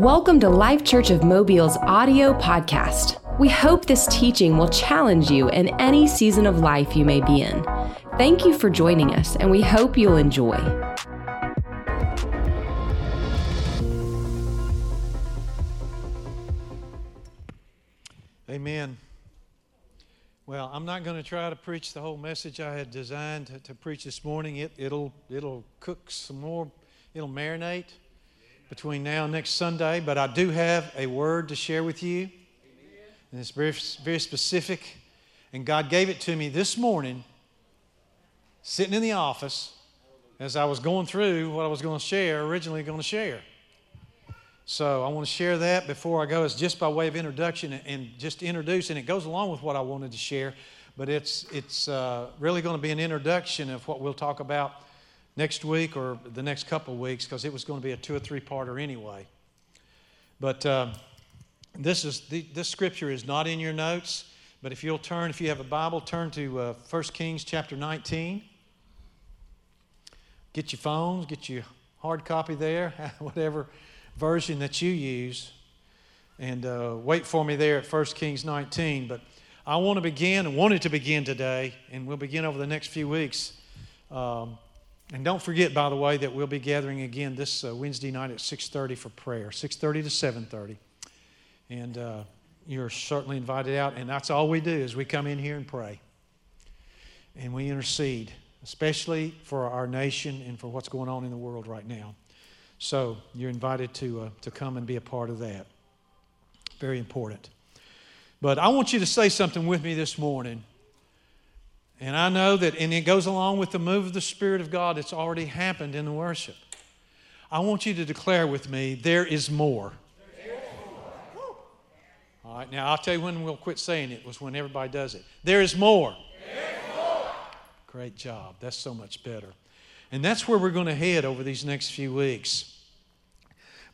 Welcome to Life Church of Mobile's audio podcast. We hope this teaching will challenge you in any season of life you may be in. Thank you for joining us, and we hope you'll enjoy. Amen. Well, I'm not going to try to preach the whole message I had designed to, to preach this morning. It, it'll, it'll cook some more, it'll marinate between now and next Sunday, but I do have a word to share with you. And it's very, very specific. And God gave it to me this morning, sitting in the office, as I was going through what I was going to share, originally going to share. So I want to share that before I go. It's just by way of introduction and just introduce, and it goes along with what I wanted to share, but it's, it's uh, really going to be an introduction of what we'll talk about next week or the next couple of weeks because it was going to be a two or three parter anyway. But uh, this, is, the, this scripture is not in your notes, but if you'll turn, if you have a Bible, turn to uh, 1 Kings chapter 19. Get your phones, get your hard copy there, whatever version that you use. And uh, wait for me there at 1 Kings 19. But I want to begin and wanted to begin today, and we'll begin over the next few weeks. Um, and don't forget, by the way, that we'll be gathering again this uh, Wednesday night at 6.30 for prayer, 6.30 to 7.30. And uh, you're certainly invited out. And that's all we do is we come in here and pray. And we intercede, especially for our nation and for what's going on in the world right now. So you're invited to, uh, to come and be a part of that. Very important. But I want you to say something with me this morning. And I know that, and it goes along with the move of the Spirit of God that's already happened in the worship. I want you to declare with me, there is more. All right, now I'll tell you when we'll quit saying it, was when everybody does it. There is more. There is more. Great job. That's so much better. And that's where we're going to head over these next few weeks.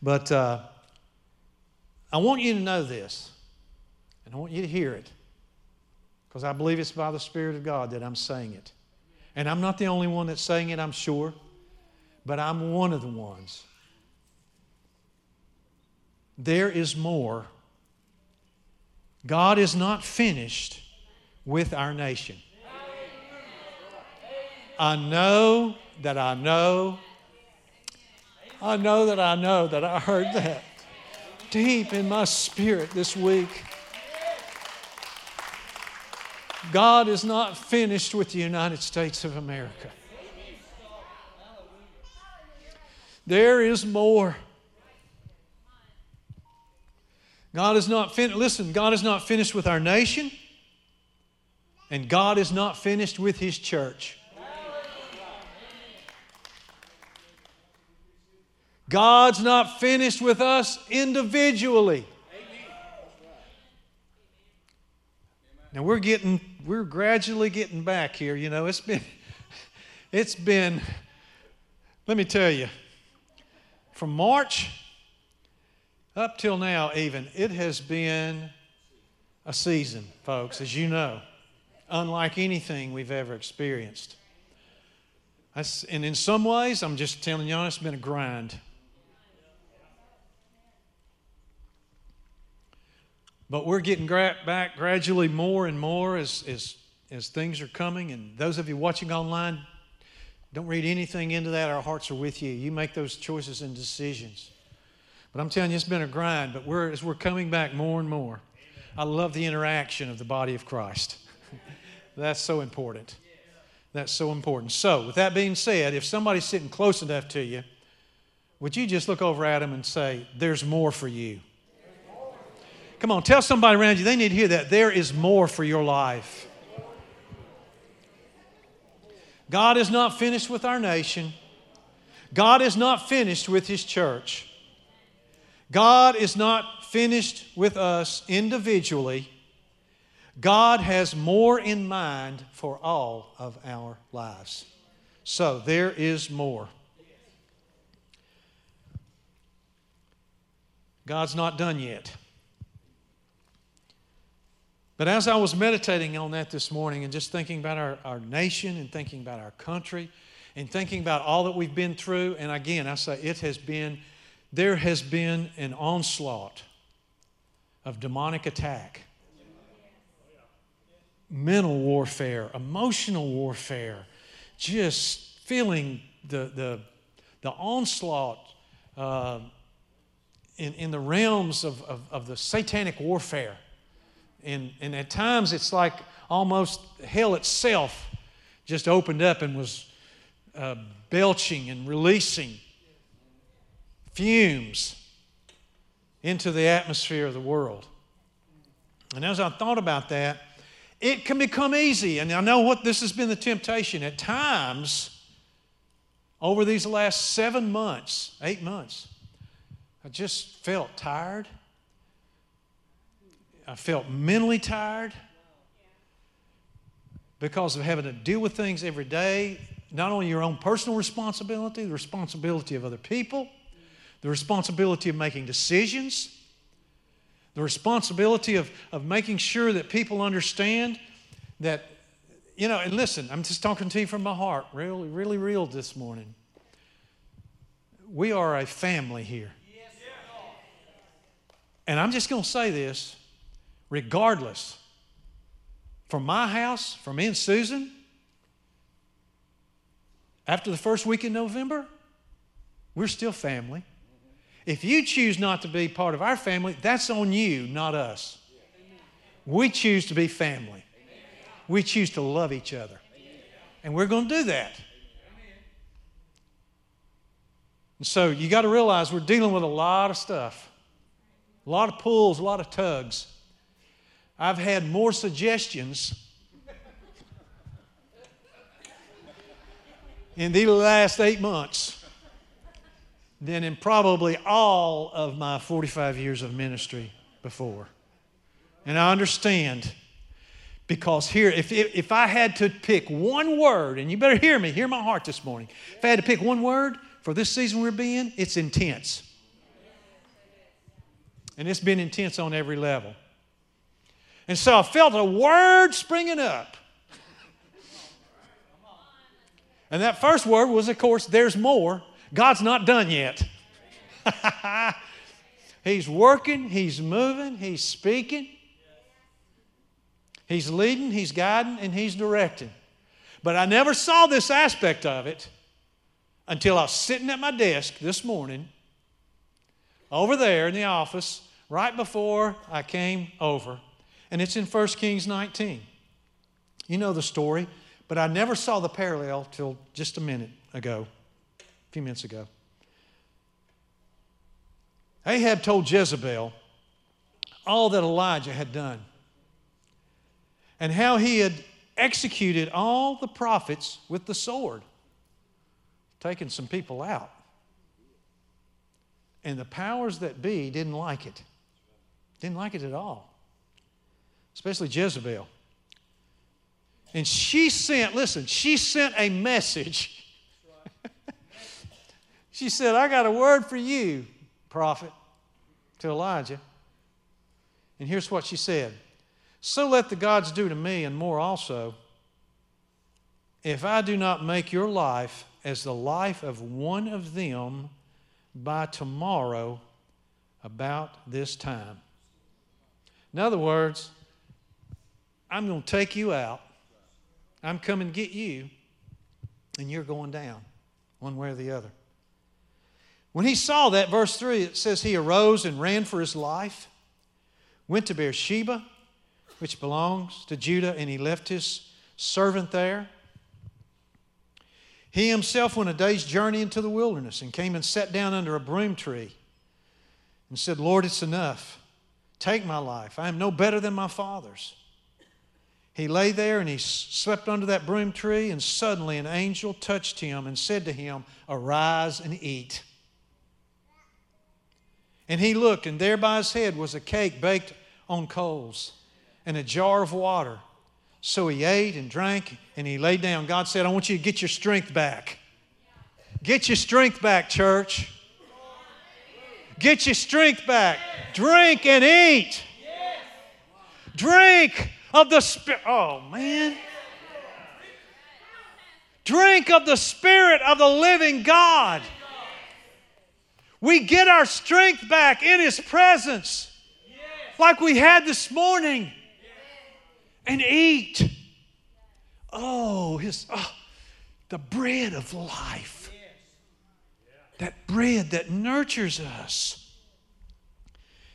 But uh, I want you to know this, and I want you to hear it, because I believe it's by the Spirit of God that I'm saying it. And I'm not the only one that's saying it, I'm sure, but I'm one of the ones. There is more. God is not finished with our nation. I know that I know, I know that I know that I heard that deep in my spirit this week. God is not finished with the United States of America. There is more. God is not finished. Listen, God is not finished with our nation, and God is not finished with His church. God's not finished with us individually. Now we're getting, we're gradually getting back here. You know, it's been, it's been, let me tell you, from March up till now, even, it has been a season, folks, as you know, unlike anything we've ever experienced. That's, and in some ways, I'm just telling you it's been a grind. But we're getting gra- back gradually more and more as, as, as things are coming. And those of you watching online, don't read anything into that. Our hearts are with you. You make those choices and decisions. But I'm telling you, it's been a grind, but we're, as we're coming back more and more, I love the interaction of the body of Christ. That's so important. That's so important. So, with that being said, if somebody's sitting close enough to you, would you just look over at them and say, There's more for you? Come on, tell somebody around you, they need to hear that. There is more for your life. God is not finished with our nation. God is not finished with His church. God is not finished with us individually. God has more in mind for all of our lives. So there is more. God's not done yet. But as I was meditating on that this morning and just thinking about our, our nation and thinking about our country and thinking about all that we've been through, and again, I say it has been there has been an onslaught of demonic attack, mental warfare, emotional warfare, just feeling the, the, the onslaught uh, in, in the realms of, of, of the satanic warfare. And, and at times it's like almost hell itself just opened up and was uh, belching and releasing fumes into the atmosphere of the world. And as I thought about that, it can become easy. And I know what this has been the temptation. At times, over these last seven months, eight months, I just felt tired. I felt mentally tired because of having to deal with things every day, not only your own personal responsibility, the responsibility of other people, the responsibility of making decisions, the responsibility of, of making sure that people understand that, you know, and listen, I'm just talking to you from my heart, really, really real this morning. We are a family here. And I'm just going to say this regardless, from my house, from me and Susan, after the first week in November, we're still family. If you choose not to be part of our family, that's on you, not us. We choose to be family. We choose to love each other. And we're going to do that. And so you got to realize we're dealing with a lot of stuff, a lot of pulls, a lot of tugs. I've had more suggestions in the last eight months than in probably all of my 45 years of ministry before. And I understand because here, if, if I had to pick one word, and you better hear me, hear my heart this morning. If I had to pick one word for this season we're being, it's intense. And it's been intense on every level. And so I felt a word springing up. And that first word was, of course, there's more. God's not done yet. he's working, He's moving, He's speaking, He's leading, He's guiding, and He's directing. But I never saw this aspect of it until I was sitting at my desk this morning over there in the office right before I came over. And it's in 1 Kings 19. You know the story, but I never saw the parallel till just a minute ago a few minutes ago. Ahab told Jezebel all that Elijah had done and how he had executed all the prophets with the sword, taking some people out. And the powers that be didn't like it. Didn't like it at all, especially Jezebel. And she sent, listen, she sent a message she said, I got a word for you, prophet, to Elijah. And here's what she said So let the gods do to me, and more also, if I do not make your life as the life of one of them by tomorrow about this time. In other words, I'm going to take you out. I'm coming to get you, and you're going down, one way or the other. When he saw that, verse 3, it says he arose and ran for his life, went to Beersheba, which belongs to Judah, and he left his servant there. He himself went a day's journey into the wilderness and came and sat down under a broom tree and said, Lord, it's enough. Take my life. I am no better than my father's. He lay there and he slept under that broom tree, and suddenly an angel touched him and said to him, Arise and eat. And he looked, and there by his head was a cake baked on coals and a jar of water. So he ate and drank and he lay down. God said, I want you to get your strength back. Get your strength back, church. Get your strength back. Drink and eat. Drink of the Spirit. Oh, man. Drink of the Spirit of the living God. We get our strength back in His presence, like we had this morning, and eat. Oh, His oh, the bread of life. That bread that nurtures us.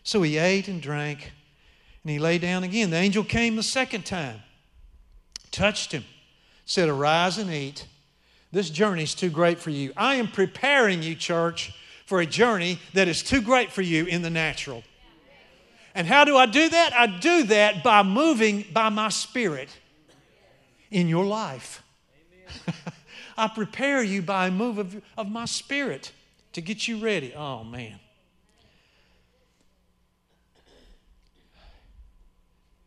So he ate and drank, and he lay down again. The angel came the second time, touched him, said, Arise and eat. This journey is too great for you. I am preparing you, church, for a journey that is too great for you in the natural. And how do I do that? I do that by moving by my spirit in your life. I prepare you by a move of, of my spirit to get you ready. Oh, man.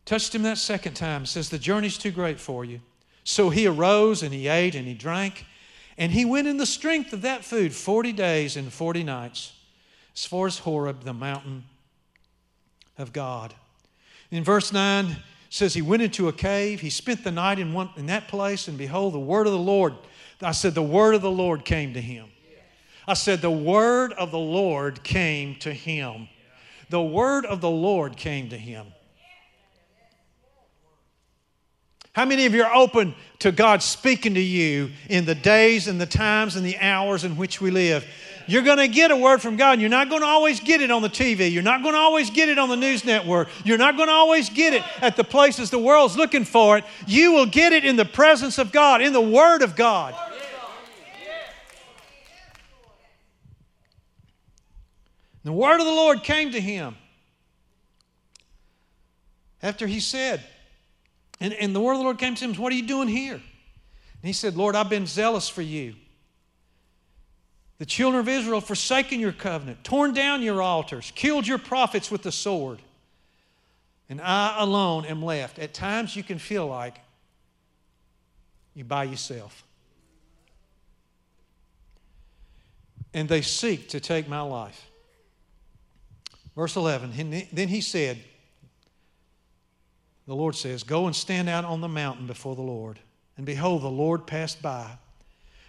Touched him that second time. Says, The journey's too great for you. So he arose and he ate and he drank. And he went in the strength of that food 40 days and 40 nights as far as Horeb, the mountain of God. In verse 9, says he went into a cave. He spent the night in, one, in that place, and behold, the word of the Lord. I said, The word of the Lord came to him. I said, The word of the Lord came to him. The word of the Lord came to him. How many of you are open to God speaking to you in the days and the times and the hours in which we live? You're going to get a word from God. You're not going to always get it on the TV. You're not going to always get it on the news network. You're not going to always get it at the places the world's looking for it. You will get it in the presence of God, in the Word of God. The word of the Lord came to him after he said, and, and the word of the Lord came to him, What are you doing here? And he said, Lord, I've been zealous for you. The children of Israel have forsaken your covenant, torn down your altars, killed your prophets with the sword. And I alone am left. At times you can feel like you're by yourself. And they seek to take my life. Verse 11 Then he said, the Lord says, Go and stand out on the mountain before the Lord. And behold, the Lord passed by.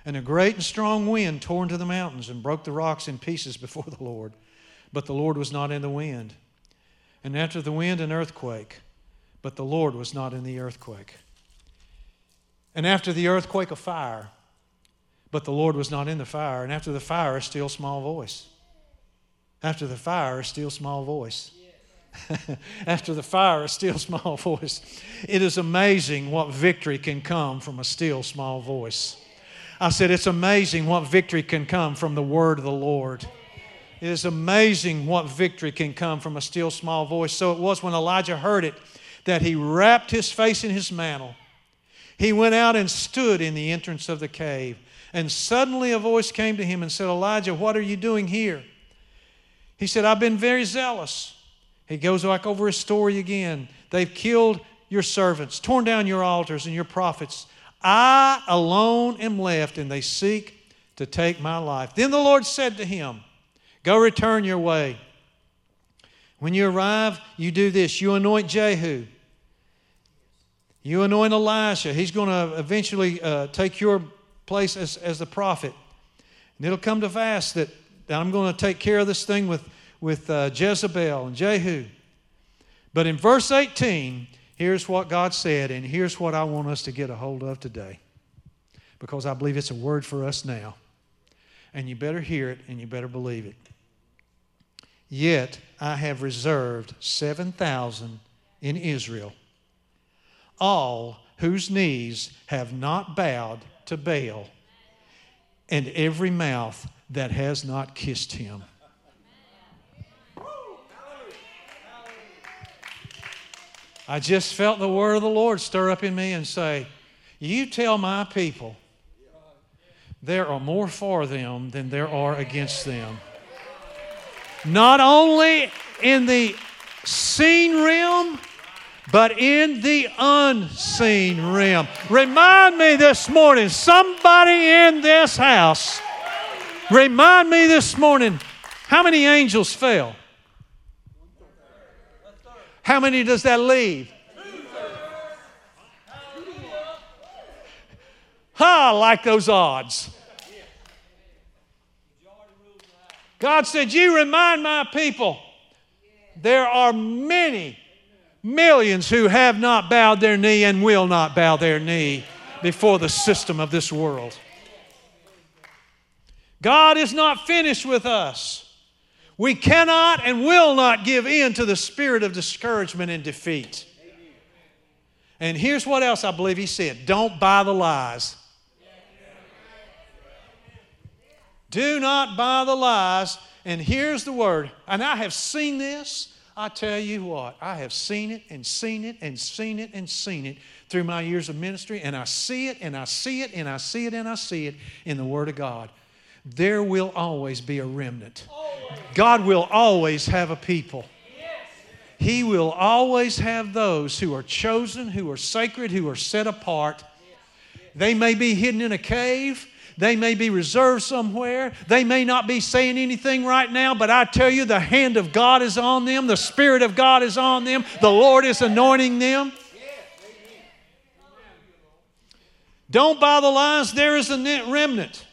And a great and strong wind tore into the mountains and broke the rocks in pieces before the Lord. But the Lord was not in the wind. And after the wind, an earthquake. But the Lord was not in the earthquake. And after the earthquake, a fire. But the Lord was not in the fire. And after the fire, a still small voice. After the fire, a still small voice. after the fire, a still small voice. It is amazing what victory can come from a still small voice. I said, It's amazing what victory can come from the word of the Lord. It is amazing what victory can come from a still small voice. So it was when Elijah heard it that he wrapped his face in his mantle. He went out and stood in the entrance of the cave. And suddenly a voice came to him and said, Elijah, what are you doing here? He said, I've been very zealous. He goes back over his story again. They've killed your servants, torn down your altars and your prophets. I alone am left, and they seek to take my life. Then the Lord said to him, Go return your way. When you arrive, you do this. You anoint Jehu. You anoint Elisha. He's going to eventually uh, take your place as, as the prophet. And it'll come to pass that, that I'm going to take care of this thing with with uh, Jezebel and Jehu. But in verse 18, here's what God said, and here's what I want us to get a hold of today. Because I believe it's a word for us now. And you better hear it and you better believe it. Yet I have reserved 7,000 in Israel, all whose knees have not bowed to Baal, and every mouth that has not kissed him. I just felt the word of the Lord stir up in me and say, You tell my people there are more for them than there are against them. Not only in the seen realm, but in the unseen realm. Remind me this morning, somebody in this house, remind me this morning, how many angels fell? How many does that leave? Ha, I like those odds. God said, You remind my people. There are many millions who have not bowed their knee and will not bow their knee before the system of this world. God is not finished with us. We cannot and will not give in to the spirit of discouragement and defeat. And here's what else I believe he said don't buy the lies. Do not buy the lies. And here's the word. And I have seen this. I tell you what, I have seen it and seen it and seen it and seen it through my years of ministry. And I see it and I see it and I see it and I see it in the Word of God. There will always be a remnant. God will always have a people. He will always have those who are chosen, who are sacred, who are set apart. They may be hidden in a cave. They may be reserved somewhere. They may not be saying anything right now, but I tell you, the hand of God is on them. The Spirit of God is on them. The Lord is anointing them. Don't buy the lies, there is a remnant.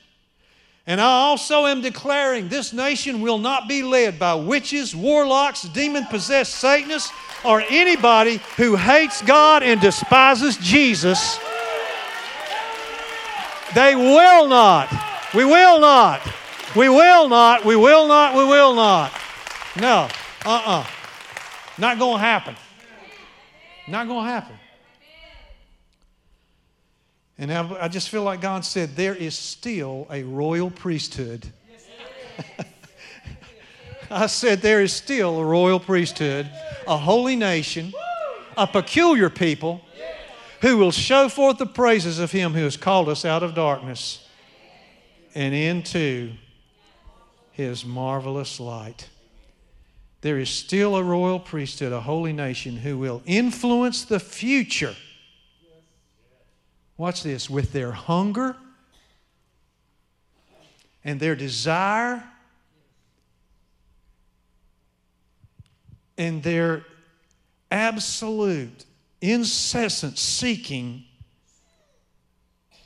And I also am declaring this nation will not be led by witches, warlocks, demon possessed Satanists, or anybody who hates God and despises Jesus. They will not. We will not. We will not. We will not. We will not. No. Uh uh-uh. uh. Not going to happen. Not going to happen. And I just feel like God said, there is still a royal priesthood. I said, there is still a royal priesthood, a holy nation, a peculiar people who will show forth the praises of Him who has called us out of darkness and into His marvelous light. There is still a royal priesthood, a holy nation who will influence the future watch this, with their hunger and their desire and their absolute, incessant seeking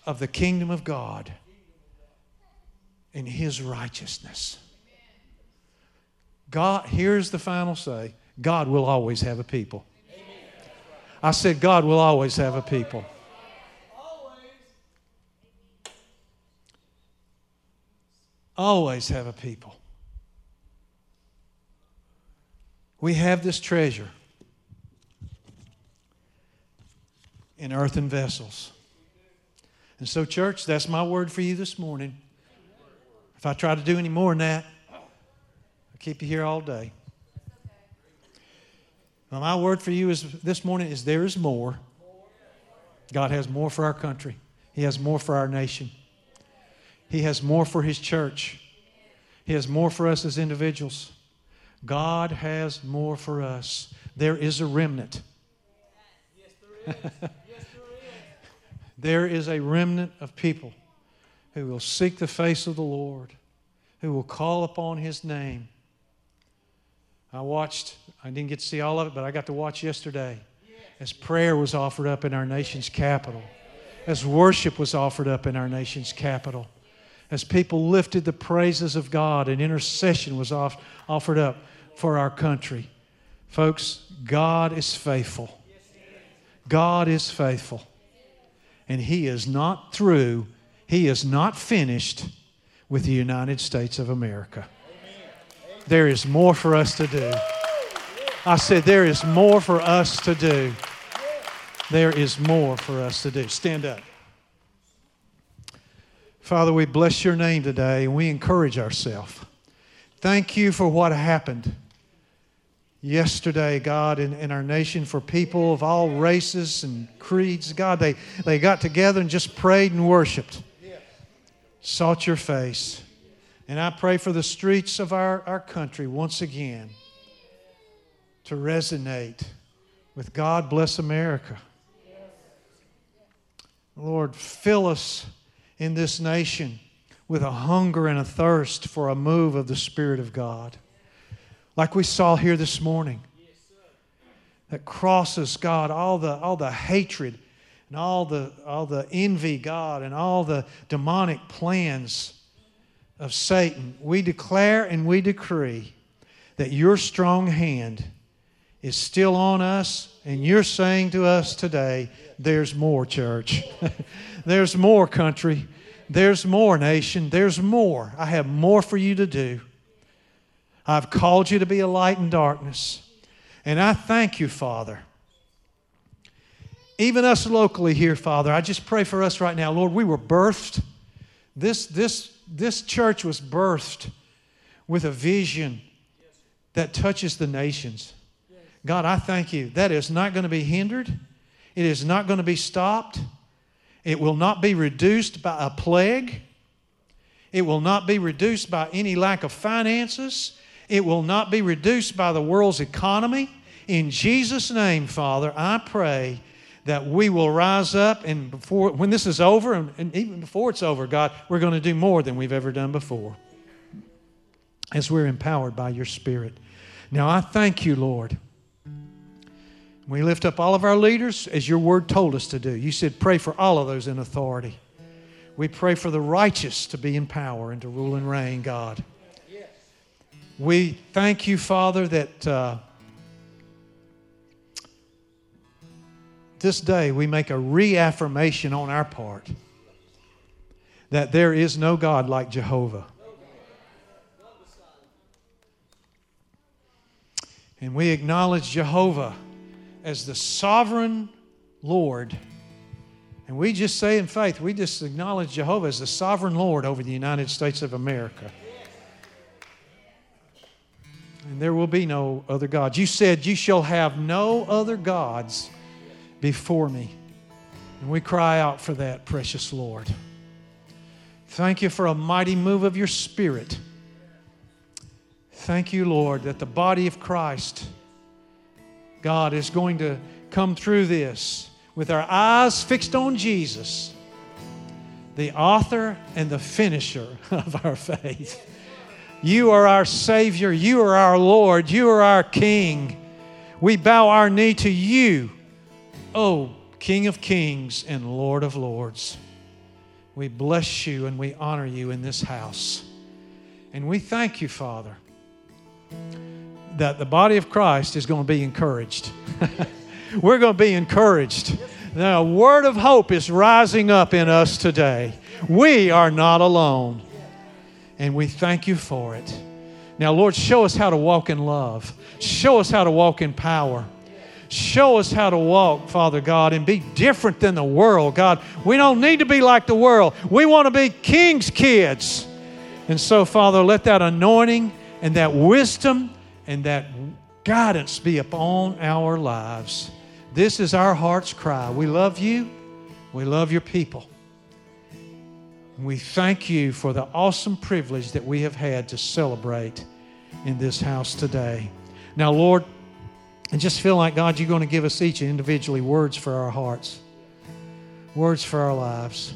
of the kingdom of God and His righteousness. God, here's the final say God will always have a people. I said, God will always have a people. Always have a people. We have this treasure in earthen vessels. And so, church, that's my word for you this morning. If I try to do any more than that, I'll keep you here all day. My word for you is this morning is there is more. God has more for our country. He has more for our nation. He has more for His church. He has more for us as individuals. God has more for us. There is a remnant. Yes, there is. Yes, there is a remnant of people who will seek the face of the Lord, who will call upon His name. I watched, I didn't get to see all of it, but I got to watch yesterday as prayer was offered up in our nation's capital, as worship was offered up in our nation's capital as people lifted the praises of God and intercession was off, offered up for our country. Folks, God is faithful. God is faithful. And He is not through, He is not finished with the United States of America. There is more for us to do. I said, There is more for us to do. There is more for us to do. Stand up. Father, we bless your name today and we encourage ourselves. Thank you for what happened yesterday, God, in, in our nation for people of all races and creeds. God, they, they got together and just prayed and worshiped, sought your face. And I pray for the streets of our, our country once again to resonate with God bless America. Lord, fill us in this nation with a hunger and a thirst for a move of the Spirit of God. Like we saw here this morning, that crosses God, all the, all the hatred and all the, all the envy, God, and all the demonic plans of Satan, we declare and we decree that your strong hand is still on us, and you're saying to us today, there's more, church. there's more, country. There's more, nation. There's more. I have more for you to do. I've called you to be a light in darkness. And I thank you, Father. Even us locally here, Father, I just pray for us right now. Lord, we were birthed. This, this, this church was birthed with a vision that touches the nations. God, I thank you. That is not going to be hindered, it is not going to be stopped, it will not be reduced by a plague, it will not be reduced by any lack of finances, it will not be reduced by the world's economy. In Jesus' name, Father, I pray that we will rise up and before when this is over and, and even before it's over god we're going to do more than we've ever done before. As we're empowered by your spirit. Now i thank you lord we lift up all of our leaders as your word told us to do. You said pray for all of those in authority. We pray for the righteous to be in power and to rule and reign god. We thank you father that uh, this day we make a reaffirmation on our part that there is no God like Jehovah. And we acknowledge Jehovah as the sovereign Lord. And we just say in faith, we just acknowledge Jehovah as the sovereign Lord over the United States of America. And there will be no other gods. You said, You shall have no other gods before me. And we cry out for that, precious Lord. Thank you for a mighty move of your Spirit. Thank you, Lord, that the body of Christ, God, is going to come through this with our eyes fixed on Jesus, the author and the finisher of our faith. You are our Savior. You are our Lord. You are our King. We bow our knee to you Oh, King of kings and Lord of lords, we bless you and we honor you in this house. And we thank you, Father, that the body of Christ is going to be encouraged. We're going to be encouraged. The word of hope is rising up in us today. We are not alone. And we thank you for it. Now, Lord, show us how to walk in love. Show us how to walk in power. Show us how to walk, Father God, and be different than the world, God. We don't need to be like the world. We want to be king's kids. And so, Father, let that anointing and that wisdom and that guidance be upon our lives. This is our heart's cry. We love you. We love your people. We thank you for the awesome privilege that we have had to celebrate in this house today. Now, Lord, I just feel like, God, you're going to give us each individually words for our hearts, words for our lives.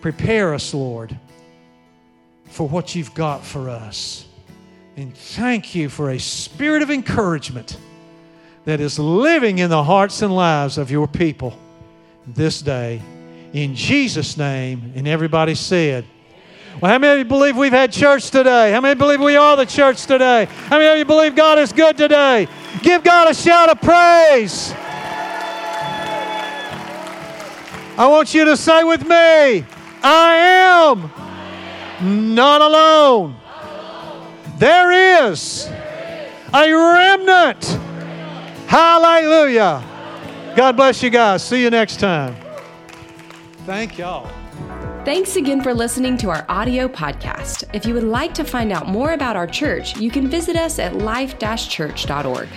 Prepare us, Lord, for what you've got for us. And thank you for a spirit of encouragement that is living in the hearts and lives of your people this day. In Jesus' name, and everybody said, well, how many of you believe we've had church today? How many believe we are the church today? How many of you believe God is good today? Give God a shout of praise. I want you to say with me, I am not alone. There is a remnant. Hallelujah. God bless you guys. See you next time. Thank y'all. Thanks again for listening to our audio podcast. If you would like to find out more about our church, you can visit us at life church.org.